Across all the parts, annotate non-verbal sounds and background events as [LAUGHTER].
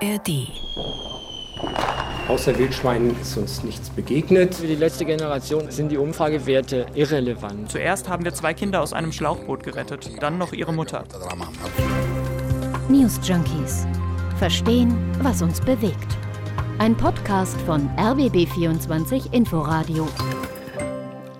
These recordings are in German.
ARD. Außer Wildschweinen ist uns nichts begegnet. Für die letzte Generation sind die Umfragewerte irrelevant. Zuerst haben wir zwei Kinder aus einem Schlauchboot gerettet, dann noch ihre Mutter. News Junkies. Verstehen, was uns bewegt. Ein Podcast von RBB24 Inforadio.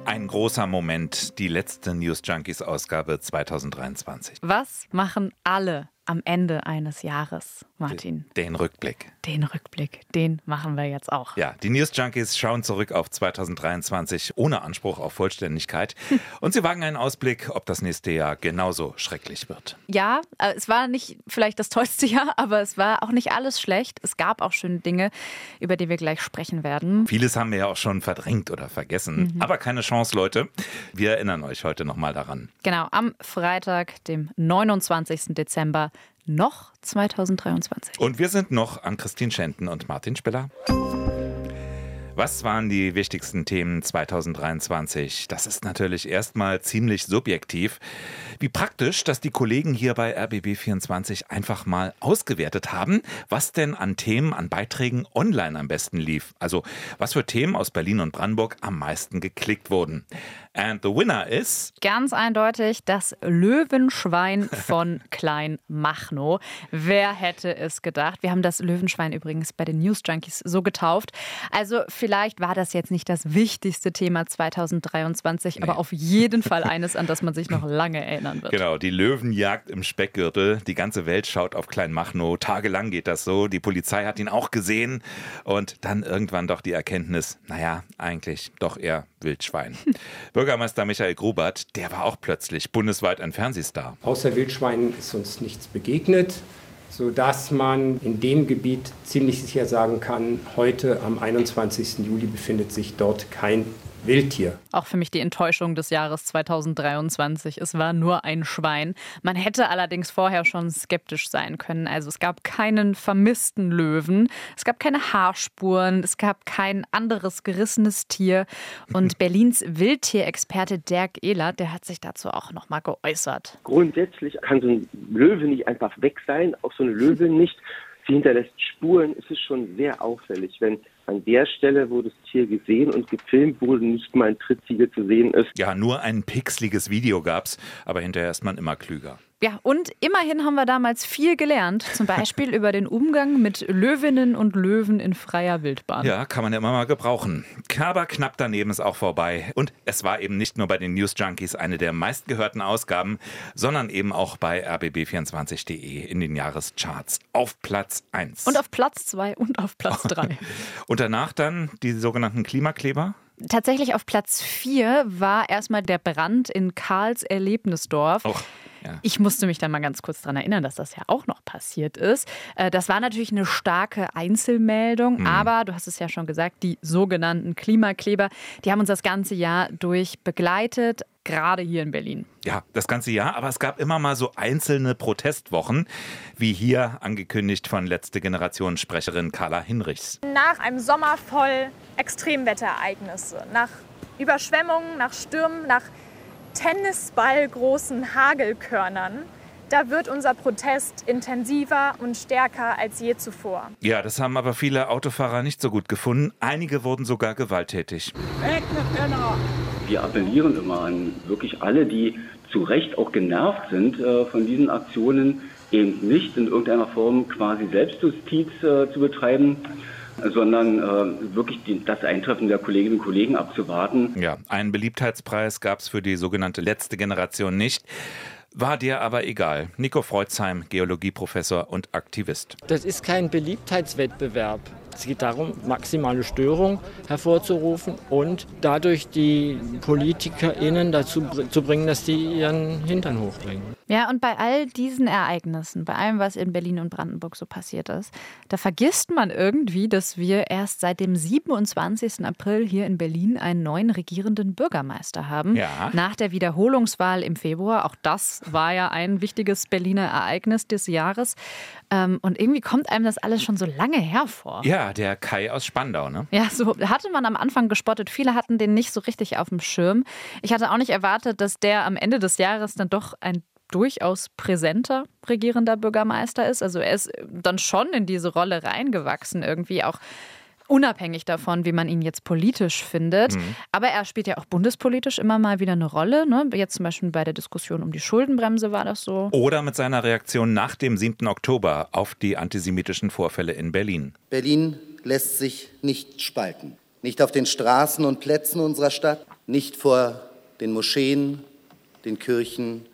Ein großer Moment, die letzte News Junkies Ausgabe 2023. Was machen alle am Ende eines Jahres, Martin? Den Rückblick. Den Rückblick, den machen wir jetzt auch. Ja, die News Junkies schauen zurück auf 2023 ohne Anspruch auf Vollständigkeit [LAUGHS] und sie wagen einen Ausblick, ob das nächste Jahr genauso schrecklich wird. Ja, äh, es war nicht vielleicht das tollste [LAUGHS] Jahr, aber es war auch nicht alles schlecht. Es gab auch schöne Dinge, über die wir gleich sprechen werden. Vieles haben wir ja auch schon verdrängt oder vergessen, Mhm. aber keine Chance, Leute. Wir erinnern euch heute nochmal daran. Genau, am Freitag, dem 29. Dezember, noch 2023. Und wir sind noch an Christine Schenten und Martin Spiller. Was waren die wichtigsten Themen 2023? Das ist natürlich erstmal ziemlich subjektiv. Wie praktisch, dass die Kollegen hier bei RBB24 einfach mal ausgewertet haben, was denn an Themen, an Beiträgen online am besten lief. Also was für Themen aus Berlin und Brandenburg am meisten geklickt wurden. And the winner is Ganz eindeutig das Löwenschwein von [LAUGHS] Klein Machnow. Wer hätte es gedacht? Wir haben das Löwenschwein übrigens bei den News Junkies so getauft. Also vielleicht war das jetzt nicht das wichtigste Thema 2023, aber auf jeden Fall [LAUGHS] eines, an das man sich noch lange erinnern wird. Genau, die Löwenjagd im Speckgürtel. Die ganze Welt schaut auf Kleinmachnow. Tagelang geht das so. Die Polizei hat ihn auch gesehen. Und dann irgendwann doch die Erkenntnis, naja, eigentlich doch eher Wildschwein. [LAUGHS] Bürgermeister Michael Grubert, der war auch plötzlich bundesweit ein Fernsehstar. Außer Wildschweinen ist uns nichts begegnet, sodass man in dem Gebiet ziemlich sicher sagen kann, heute am 21. Juli befindet sich dort kein Wildtier. Auch für mich die Enttäuschung des Jahres 2023. Es war nur ein Schwein. Man hätte allerdings vorher schon skeptisch sein können. Also es gab keinen vermissten Löwen, es gab keine Haarspuren, es gab kein anderes gerissenes Tier. Und [LAUGHS] Berlins Wildtierexperte Dirk Ehlert, der hat sich dazu auch nochmal geäußert. Grundsätzlich kann so ein Löwe nicht einfach weg sein, auch so eine Löwin nicht. Sie hinterlässt Spuren. Es ist schon sehr auffällig, wenn an der Stelle, wo das Tier gesehen und gefilmt wurde, nicht mal ein Trittsiegel zu sehen ist. Ja, nur ein pixeliges Video gab's, aber hinterher ist man immer klüger. Ja, und immerhin haben wir damals viel gelernt, zum Beispiel über den Umgang mit Löwinnen und Löwen in freier Wildbahn. Ja, kann man ja immer mal gebrauchen. Aber knapp daneben ist auch vorbei. Und es war eben nicht nur bei den News Junkies eine der meistgehörten Ausgaben, sondern eben auch bei rbb24.de in den Jahrescharts auf Platz 1. Und auf Platz zwei und auf Platz drei. [LAUGHS] Und danach dann die sogenannten Klimakleber. Tatsächlich auf Platz vier war erstmal der Brand in Karls Erlebnisdorf. Och, ja. Ich musste mich dann mal ganz kurz daran erinnern, dass das ja auch noch passiert ist. Äh, Das war natürlich eine starke Einzelmeldung, aber du hast es ja schon gesagt, die sogenannten Klimakleber, die haben uns das ganze Jahr durch begleitet, gerade hier in Berlin. Ja, das ganze Jahr, aber es gab immer mal so einzelne Protestwochen, wie hier angekündigt von letzte Generation Sprecherin Carla Hinrichs. nach einem Sommer voll Extremwetterereignisse, nach Überschwemmungen, nach Stürmen, nach tennisballgroßen Hagelkörnern, da wird unser Protest intensiver und stärker als je zuvor. Ja, das haben aber viele Autofahrer nicht so gut gefunden. Einige wurden sogar gewalttätig. Wir appellieren immer an wirklich alle, die zu Recht auch genervt sind äh, von diesen Aktionen, eben nicht in irgendeiner Form quasi Selbstjustiz äh, zu betreiben, sondern äh, wirklich die, das Eintreffen der Kolleginnen und Kollegen abzuwarten. Ja, einen Beliebtheitspreis gab es für die sogenannte letzte Generation nicht. War dir aber egal. Nico Freuzheim, Geologieprofessor und Aktivist. Das ist kein Beliebtheitswettbewerb. Es geht darum, maximale Störung hervorzurufen und dadurch die PolitikerInnen dazu zu bringen, dass die ihren Hintern hochbringen. Ja, und bei all diesen Ereignissen, bei allem, was in Berlin und Brandenburg so passiert ist, da vergisst man irgendwie, dass wir erst seit dem 27. April hier in Berlin einen neuen regierenden Bürgermeister haben. Ja. Nach der Wiederholungswahl im Februar. Auch das war ja ein wichtiges Berliner Ereignis des Jahres. Ähm, Und irgendwie kommt einem das alles schon so lange hervor. Ja, der Kai aus Spandau, ne? Ja, so hatte man am Anfang gespottet. Viele hatten den nicht so richtig auf dem Schirm. Ich hatte auch nicht erwartet, dass der am Ende des Jahres dann doch ein durchaus präsenter regierender Bürgermeister ist. Also er ist dann schon in diese Rolle reingewachsen, irgendwie auch unabhängig davon, wie man ihn jetzt politisch findet. Mhm. Aber er spielt ja auch bundespolitisch immer mal wieder eine Rolle. Ne? Jetzt zum Beispiel bei der Diskussion um die Schuldenbremse war das so. Oder mit seiner Reaktion nach dem 7. Oktober auf die antisemitischen Vorfälle in Berlin. Berlin lässt sich nicht spalten. Nicht auf den Straßen und Plätzen unserer Stadt, nicht vor den Moscheen, den Kirchen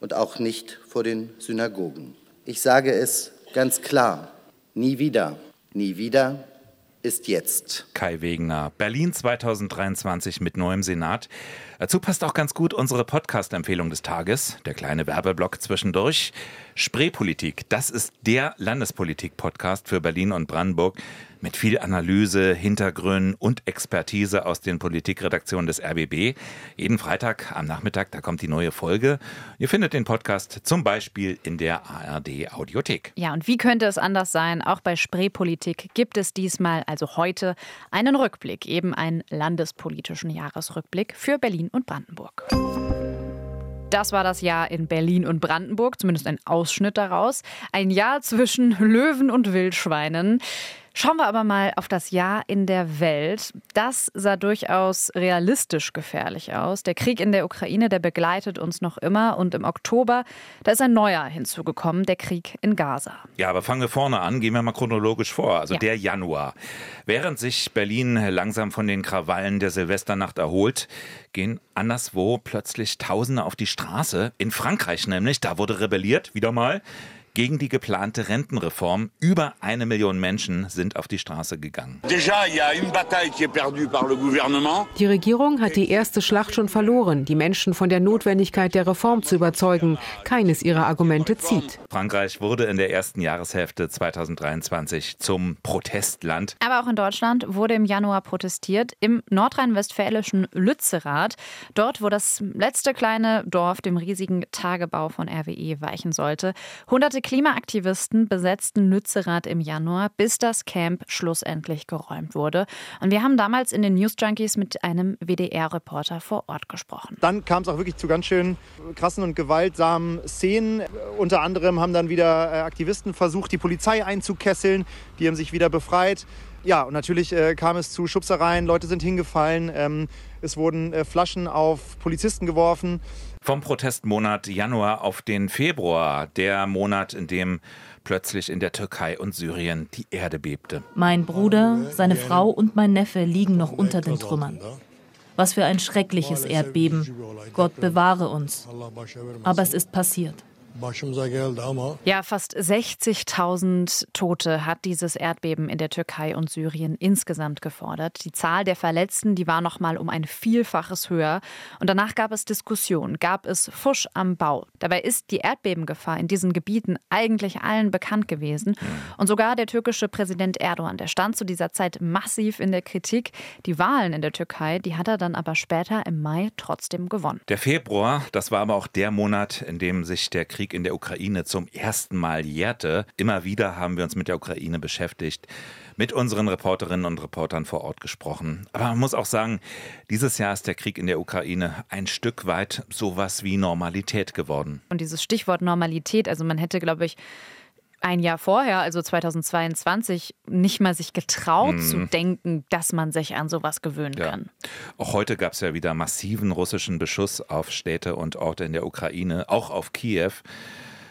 und auch nicht vor den Synagogen. Ich sage es ganz klar, nie wieder, nie wieder ist jetzt. Kai Wegener, Berlin 2023 mit neuem Senat. Dazu passt auch ganz gut unsere Podcast-Empfehlung des Tages, der kleine Werbeblock zwischendurch. Spreepolitik, das ist der Landespolitik-Podcast für Berlin und Brandenburg mit viel Analyse, Hintergründen und Expertise aus den Politikredaktionen des RBB. Jeden Freitag am Nachmittag, da kommt die neue Folge. Ihr findet den Podcast zum Beispiel in der ARD Audiothek. Ja, und wie könnte es anders sein? Auch bei Spreepolitik gibt es diesmal, also heute, einen Rückblick, eben einen landespolitischen Jahresrückblick für Berlin und Brandenburg. Das war das Jahr in Berlin und Brandenburg, zumindest ein Ausschnitt daraus. Ein Jahr zwischen Löwen und Wildschweinen. Schauen wir aber mal auf das Jahr in der Welt. Das sah durchaus realistisch gefährlich aus. Der Krieg in der Ukraine, der begleitet uns noch immer. Und im Oktober, da ist ein neuer hinzugekommen, der Krieg in Gaza. Ja, aber fangen wir vorne an, gehen wir mal chronologisch vor. Also ja. der Januar. Während sich Berlin langsam von den Krawallen der Silvesternacht erholt, gehen anderswo plötzlich Tausende auf die Straße. In Frankreich nämlich, da wurde rebelliert, wieder mal gegen die geplante Rentenreform. Über eine Million Menschen sind auf die Straße gegangen. Die Regierung hat die erste Schlacht schon verloren, die Menschen von der Notwendigkeit der Reform zu überzeugen. Keines ihrer Argumente zieht. Frankreich wurde in der ersten Jahreshälfte 2023 zum Protestland. Aber auch in Deutschland wurde im Januar protestiert, im nordrhein-westfälischen Lützerath. Dort, wo das letzte kleine Dorf dem riesigen Tagebau von RWE weichen sollte. Hunderte Klimaaktivisten besetzten Lützerath im Januar, bis das Camp schlussendlich geräumt wurde. Und wir haben damals in den News Junkies mit einem WDR-Reporter vor Ort gesprochen. Dann kam es auch wirklich zu ganz schön krassen und gewaltsamen Szenen. Unter anderem haben dann wieder äh, Aktivisten versucht, die Polizei einzukesseln. Die haben sich wieder befreit. Ja, und natürlich äh, kam es zu Schubsereien, Leute sind hingefallen, ähm, es wurden äh, Flaschen auf Polizisten geworfen. Vom Protestmonat Januar auf den Februar, der Monat, in dem plötzlich in der Türkei und Syrien die Erde bebte. Mein Bruder, seine Frau und mein Neffe liegen noch unter den Trümmern. Was für ein schreckliches Erdbeben. Gott bewahre uns. Aber es ist passiert. Ja, fast 60.000 Tote hat dieses Erdbeben in der Türkei und Syrien insgesamt gefordert. Die Zahl der Verletzten, die war noch mal um ein Vielfaches höher. Und danach gab es Diskussionen, gab es Fusch am Bau. Dabei ist die Erdbebengefahr in diesen Gebieten eigentlich allen bekannt gewesen. Und sogar der türkische Präsident Erdogan, der stand zu dieser Zeit massiv in der Kritik. Die Wahlen in der Türkei, die hat er dann aber später im Mai trotzdem gewonnen. Der Februar, das war aber auch der Monat, in dem sich der Krieg Krieg in der Ukraine zum ersten Mal jährte. Immer wieder haben wir uns mit der Ukraine beschäftigt, mit unseren Reporterinnen und Reportern vor Ort gesprochen. Aber man muss auch sagen, dieses Jahr ist der Krieg in der Ukraine ein Stück weit sowas wie Normalität geworden. Und dieses Stichwort Normalität, also man hätte, glaube ich, ein Jahr vorher, also 2022, nicht mal sich getraut mhm. zu denken, dass man sich an sowas gewöhnen ja. kann. Auch heute gab es ja wieder massiven russischen Beschuss auf Städte und Orte in der Ukraine, auch auf Kiew.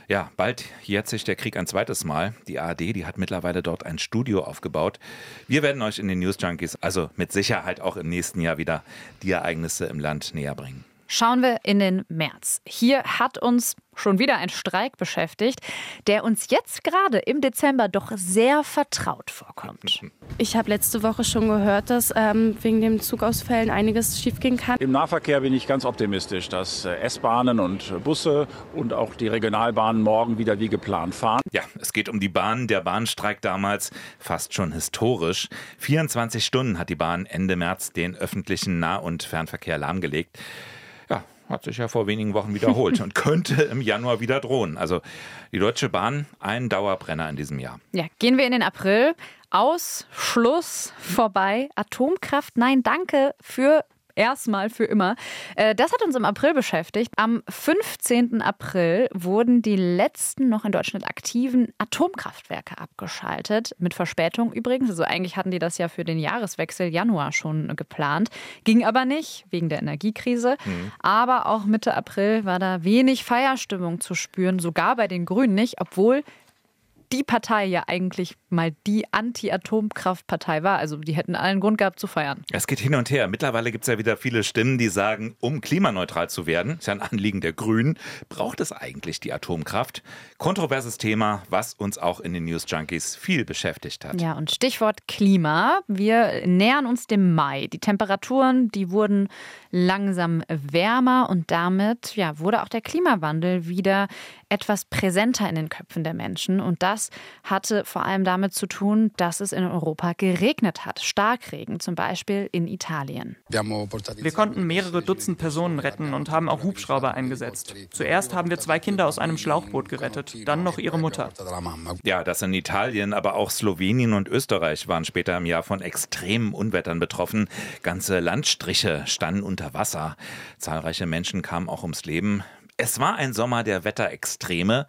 Ja, bald jährt sich der Krieg ein zweites Mal. Die ARD, die hat mittlerweile dort ein Studio aufgebaut. Wir werden euch in den News Junkies, also mit Sicherheit auch im nächsten Jahr wieder die Ereignisse im Land näher bringen. Schauen wir in den März. Hier hat uns schon wieder ein Streik beschäftigt, der uns jetzt gerade im Dezember doch sehr vertraut vorkommt. Ich habe letzte Woche schon gehört, dass ähm, wegen den Zugausfällen einiges schiefgehen kann. Im Nahverkehr bin ich ganz optimistisch, dass äh, S-Bahnen und Busse und auch die Regionalbahnen morgen wieder wie geplant fahren. Ja, es geht um die Bahn. Der Bahnstreik damals fast schon historisch. 24 Stunden hat die Bahn Ende März den öffentlichen Nah- und Fernverkehr lahmgelegt hat sich ja vor wenigen Wochen wiederholt und [LAUGHS] könnte im Januar wieder drohen. Also die Deutsche Bahn, ein Dauerbrenner in diesem Jahr. Ja, gehen wir in den April. Aus, Schluss, vorbei. Atomkraft, nein, danke für erstmal für immer. Äh, das hat uns im April beschäftigt. Am 15. April wurden die letzten noch in Deutschland aktiven Atomkraftwerke abgeschaltet. Mit Verspätung übrigens. Also eigentlich hatten die das ja für den Jahreswechsel Januar schon geplant. Ging aber nicht wegen der Energiekrise. Mhm. Aber auch Mitte April war da wenig Feierstimmung zu spüren, sogar bei den Grünen nicht, obwohl die Partei ja eigentlich mal die Anti-Atomkraftpartei war. Also die hätten allen Grund gehabt zu feiern. Es geht hin und her. Mittlerweile gibt es ja wieder viele Stimmen, die sagen, um klimaneutral zu werden, ist ja ein Anliegen der Grünen, braucht es eigentlich die Atomkraft. Kontroverses Thema, was uns auch in den News Junkies viel beschäftigt hat. Ja, und Stichwort Klima. Wir nähern uns dem Mai. Die Temperaturen, die wurden langsam wärmer und damit ja, wurde auch der Klimawandel wieder etwas präsenter in den Köpfen der Menschen. Und das hatte vor allem damit zu tun, dass es in Europa geregnet hat. Starkregen, zum Beispiel in Italien. Wir konnten mehrere Dutzend Personen retten und haben auch Hubschrauber eingesetzt. Zuerst haben wir zwei Kinder aus einem Schlauchboot gerettet, dann noch ihre Mutter. Ja, das in Italien, aber auch Slowenien und Österreich waren später im Jahr von extremen Unwettern betroffen. Ganze Landstriche standen unter Wasser. Zahlreiche Menschen kamen auch ums Leben. Es war ein Sommer der Wetterextreme.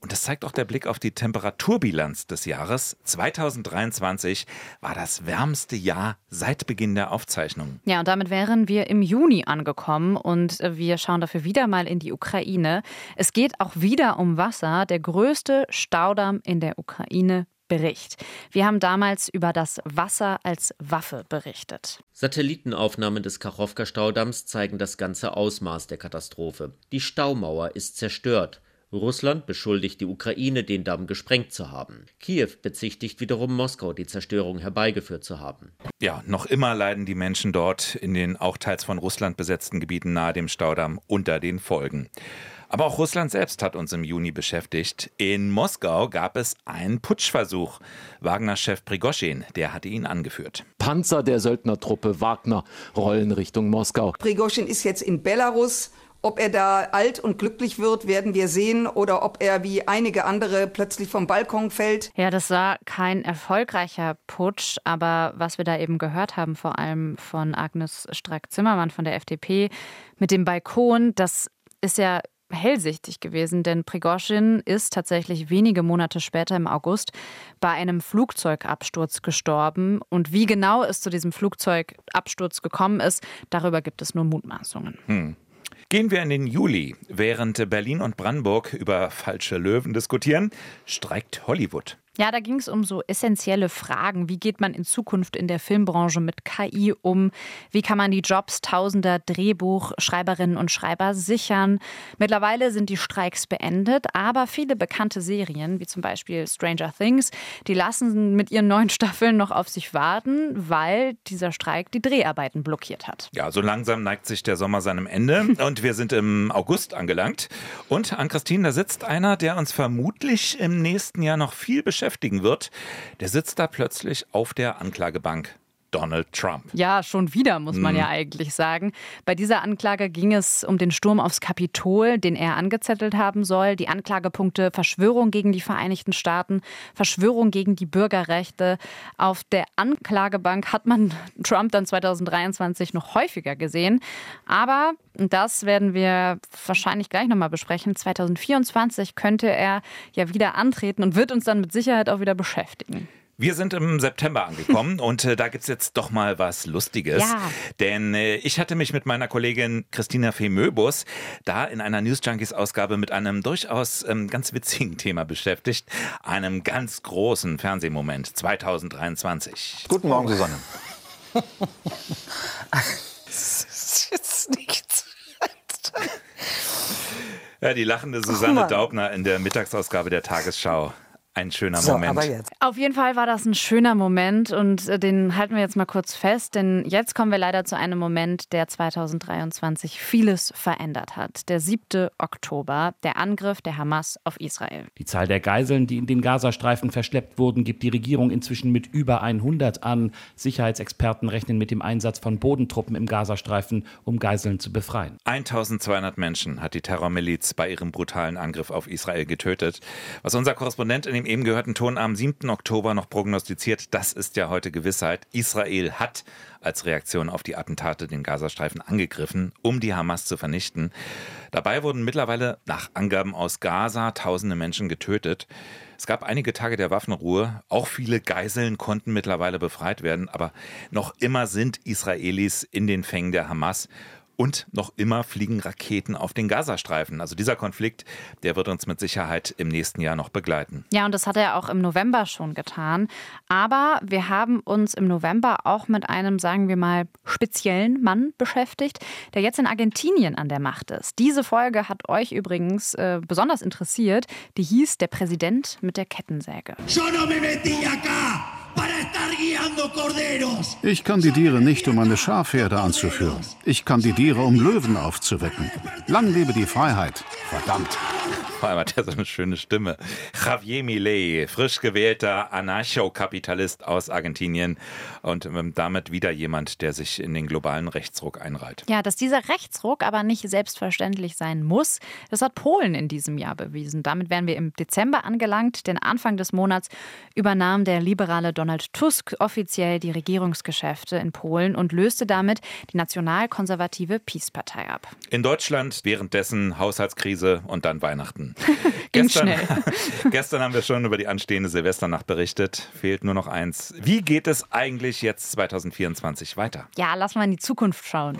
Und das zeigt auch der Blick auf die Temperaturbilanz des Jahres. 2023 war das wärmste Jahr seit Beginn der Aufzeichnung. Ja, und damit wären wir im Juni angekommen und wir schauen dafür wieder mal in die Ukraine. Es geht auch wieder um Wasser. Der größte Staudamm in der Ukraine Bericht. Wir haben damals über das Wasser als Waffe berichtet. Satellitenaufnahmen des Kachowka-Staudamms zeigen das ganze Ausmaß der Katastrophe. Die Staumauer ist zerstört. Russland beschuldigt die Ukraine, den Damm gesprengt zu haben. Kiew bezichtigt wiederum Moskau, die Zerstörung herbeigeführt zu haben. Ja, noch immer leiden die Menschen dort in den auch teils von Russland besetzten Gebieten nahe dem Staudamm unter den Folgen. Aber auch Russland selbst hat uns im Juni beschäftigt. In Moskau gab es einen Putschversuch. Wagner-Chef Prigoschin, der hatte ihn angeführt. Panzer der Söldnertruppe Wagner rollen Richtung Moskau. Prigoschin ist jetzt in Belarus. Ob er da alt und glücklich wird, werden wir sehen. Oder ob er wie einige andere plötzlich vom Balkon fällt. Ja, das war kein erfolgreicher Putsch. Aber was wir da eben gehört haben, vor allem von Agnes Strack-Zimmermann von der FDP mit dem Balkon, das ist ja hellsichtig gewesen, denn Prigozhin ist tatsächlich wenige Monate später im August bei einem Flugzeugabsturz gestorben. Und wie genau es zu diesem Flugzeugabsturz gekommen ist, darüber gibt es nur Mutmaßungen. Hm. Gehen wir in den Juli. Während Berlin und Brandenburg über falsche Löwen diskutieren, streikt Hollywood. Ja, da ging es um so essentielle Fragen. Wie geht man in Zukunft in der Filmbranche mit KI um? Wie kann man die Jobs tausender Drehbuchschreiberinnen und Schreiber sichern? Mittlerweile sind die Streiks beendet, aber viele bekannte Serien, wie zum Beispiel Stranger Things, die lassen mit ihren neuen Staffeln noch auf sich warten, weil dieser Streik die Dreharbeiten blockiert hat. Ja, so langsam neigt sich der Sommer seinem Ende [LAUGHS] und wir sind im August angelangt. Und an Christine, da sitzt einer, der uns vermutlich im nächsten Jahr noch viel beschäftigt beschäftigen wird, der sitzt da plötzlich auf der Anklagebank. Donald Trump. Ja, schon wieder, muss man mhm. ja eigentlich sagen. Bei dieser Anklage ging es um den Sturm aufs Kapitol, den er angezettelt haben soll. Die Anklagepunkte Verschwörung gegen die Vereinigten Staaten, Verschwörung gegen die Bürgerrechte. Auf der Anklagebank hat man [LAUGHS] Trump dann 2023 noch häufiger gesehen. Aber, das werden wir wahrscheinlich gleich nochmal besprechen, 2024 könnte er ja wieder antreten und wird uns dann mit Sicherheit auch wieder beschäftigen. Wir sind im September angekommen [LAUGHS] und äh, da gibt's jetzt doch mal was Lustiges. Ja. Denn äh, ich hatte mich mit meiner Kollegin Christina Fee-Möbus da in einer News Junkies Ausgabe mit einem durchaus ähm, ganz witzigen [LAUGHS] Thema beschäftigt. Einem ganz großen Fernsehmoment 2023. Guten Morgen, Susanne. [LAUGHS] das ist jetzt nichts. ja, die lachende Susanne Daubner in der Mittagsausgabe der Tagesschau ein schöner so, Moment. Auf jeden Fall war das ein schöner Moment und äh, den halten wir jetzt mal kurz fest, denn jetzt kommen wir leider zu einem Moment, der 2023 vieles verändert hat. Der 7. Oktober, der Angriff der Hamas auf Israel. Die Zahl der Geiseln, die in den Gazastreifen verschleppt wurden, gibt die Regierung inzwischen mit über 100 an. Sicherheitsexperten rechnen mit dem Einsatz von Bodentruppen im Gazastreifen, um Geiseln zu befreien. 1200 Menschen hat die Terrormiliz bei ihrem brutalen Angriff auf Israel getötet. Was unser Korrespondent in dem eben gehörten Ton am 7. Oktober noch prognostiziert. Das ist ja heute Gewissheit. Israel hat als Reaktion auf die Attentate den Gazastreifen angegriffen, um die Hamas zu vernichten. Dabei wurden mittlerweile nach Angaben aus Gaza tausende Menschen getötet. Es gab einige Tage der Waffenruhe. Auch viele Geiseln konnten mittlerweile befreit werden. Aber noch immer sind Israelis in den Fängen der Hamas. Und noch immer fliegen Raketen auf den Gazastreifen. Also dieser Konflikt, der wird uns mit Sicherheit im nächsten Jahr noch begleiten. Ja, und das hat er auch im November schon getan. Aber wir haben uns im November auch mit einem, sagen wir mal, speziellen Mann beschäftigt, der jetzt in Argentinien an der Macht ist. Diese Folge hat euch übrigens äh, besonders interessiert. Die hieß Der Präsident mit der Kettensäge. Yo no me metí acá. Ich kandidiere nicht, um eine Schafherde anzuführen. Ich kandidiere, um Löwen aufzuwecken. Lang lebe die Freiheit. Verdammt. Vor allem hat er so eine schöne Stimme. Javier Milei, frisch gewählter Anarchokapitalist aus Argentinien und ähm, damit wieder jemand, der sich in den globalen Rechtsruck einreiht. Ja, dass dieser Rechtsruck aber nicht selbstverständlich sein muss, das hat Polen in diesem Jahr bewiesen. Damit wären wir im Dezember angelangt, denn Anfang des Monats übernahm der liberale Donald Tusk offiziell die Regierungsgeschäfte in Polen und löste damit die nationalkonservative Peace-Partei ab. In Deutschland währenddessen Haushaltskrise und dann Weihnachten. [LAUGHS] gestern, [LAUGHS] gestern haben wir schon über die anstehende Silvesternacht berichtet. Fehlt nur noch eins. Wie geht es eigentlich jetzt 2024 weiter? Ja, lass mal in die Zukunft schauen.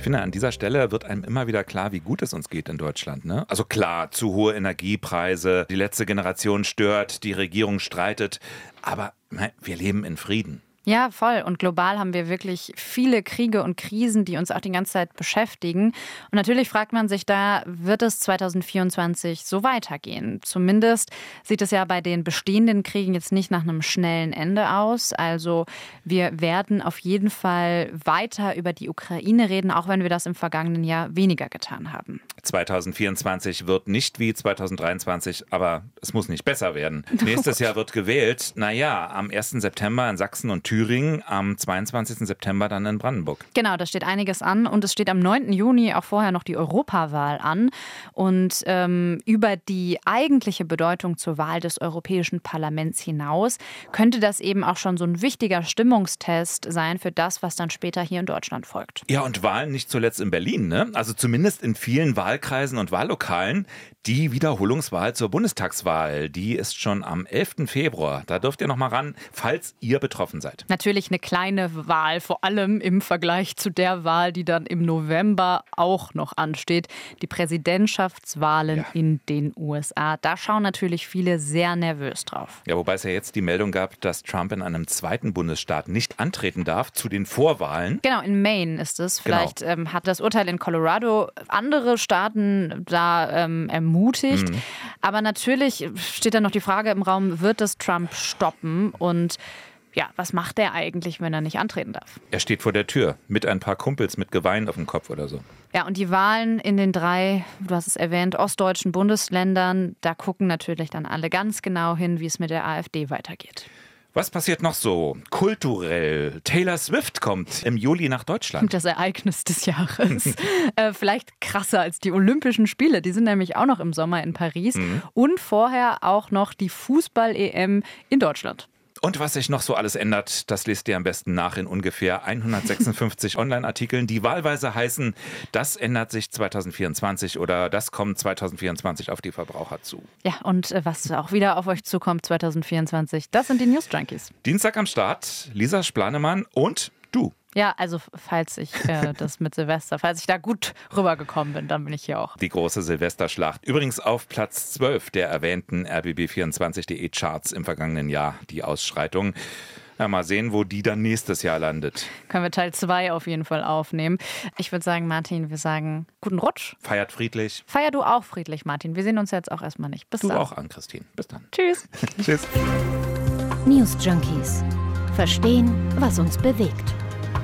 Ich finde, an dieser Stelle wird einem immer wieder klar, wie gut es uns geht in Deutschland. Ne? Also klar, zu hohe Energiepreise, die letzte Generation stört, die Regierung streitet, aber wir leben in Frieden. Ja, voll. Und global haben wir wirklich viele Kriege und Krisen, die uns auch die ganze Zeit beschäftigen. Und natürlich fragt man sich da, wird es 2024 so weitergehen? Zumindest sieht es ja bei den bestehenden Kriegen jetzt nicht nach einem schnellen Ende aus. Also wir werden auf jeden Fall weiter über die Ukraine reden, auch wenn wir das im vergangenen Jahr weniger getan haben. 2024 wird nicht wie 2023, aber es muss nicht besser werden. [LAUGHS] Nächstes Jahr wird gewählt. Naja, am 1. September in Sachsen und Thüringen, am 22. September dann in Brandenburg. Genau, da steht einiges an und es steht am 9. Juni auch vorher noch die Europawahl an. Und ähm, über die eigentliche Bedeutung zur Wahl des Europäischen Parlaments hinaus könnte das eben auch schon so ein wichtiger Stimmungstest sein für das, was dann später hier in Deutschland folgt. Ja, und Wahlen nicht zuletzt in Berlin, ne? Also zumindest in vielen Wahlkreisen und Wahllokalen. Die Wiederholungswahl zur Bundestagswahl, die ist schon am 11. Februar. Da dürft ihr noch mal ran, falls ihr betroffen seid. Natürlich eine kleine Wahl, vor allem im Vergleich zu der Wahl, die dann im November auch noch ansteht. Die Präsidentschaftswahlen ja. in den USA. Da schauen natürlich viele sehr nervös drauf. Ja, wobei es ja jetzt die Meldung gab, dass Trump in einem zweiten Bundesstaat nicht antreten darf zu den Vorwahlen. Genau, in Maine ist es. Genau. Vielleicht genau. ähm, hat das Urteil in Colorado andere Staaten da ähm, ermutigt. Mhm. Aber natürlich steht da noch die Frage im Raum, wird es Trump stoppen? Und ja, was macht er eigentlich, wenn er nicht antreten darf? Er steht vor der Tür mit ein paar Kumpels mit Gewein auf dem Kopf oder so. Ja, und die Wahlen in den drei, du hast es erwähnt, ostdeutschen Bundesländern, da gucken natürlich dann alle ganz genau hin, wie es mit der AfD weitergeht. Was passiert noch so? Kulturell. Taylor Swift kommt im Juli nach Deutschland. Das Ereignis des Jahres. [LAUGHS] äh, vielleicht krasser als die Olympischen Spiele. Die sind nämlich auch noch im Sommer in Paris. Mhm. Und vorher auch noch die Fußball-EM in Deutschland. Und was sich noch so alles ändert, das lest ihr am besten nach in ungefähr 156 [LAUGHS] Online-Artikeln, die wahlweise heißen, das ändert sich 2024 oder das kommt 2024 auf die Verbraucher zu. Ja, und äh, was auch wieder auf euch zukommt 2024, das sind die News Junkies. Dienstag am Start, Lisa Splanemann und. Ja, also falls ich äh, [LAUGHS] das mit Silvester, falls ich da gut rübergekommen bin, dann bin ich hier auch. Die große Silvesterschlacht. Übrigens auf Platz 12 der erwähnten RBB24.de Charts im vergangenen Jahr, die Ausschreitung. Ja, mal sehen, wo die dann nächstes Jahr landet. Können wir Teil 2 auf jeden Fall aufnehmen. Ich würde sagen, Martin, wir sagen guten Rutsch. Feiert friedlich. Feier du auch friedlich, Martin. Wir sehen uns jetzt auch erstmal nicht. Bis du dann. Du auch an, Christine. Bis dann. Tschüss. [LAUGHS] Tschüss. News Junkies. Verstehen, was uns bewegt.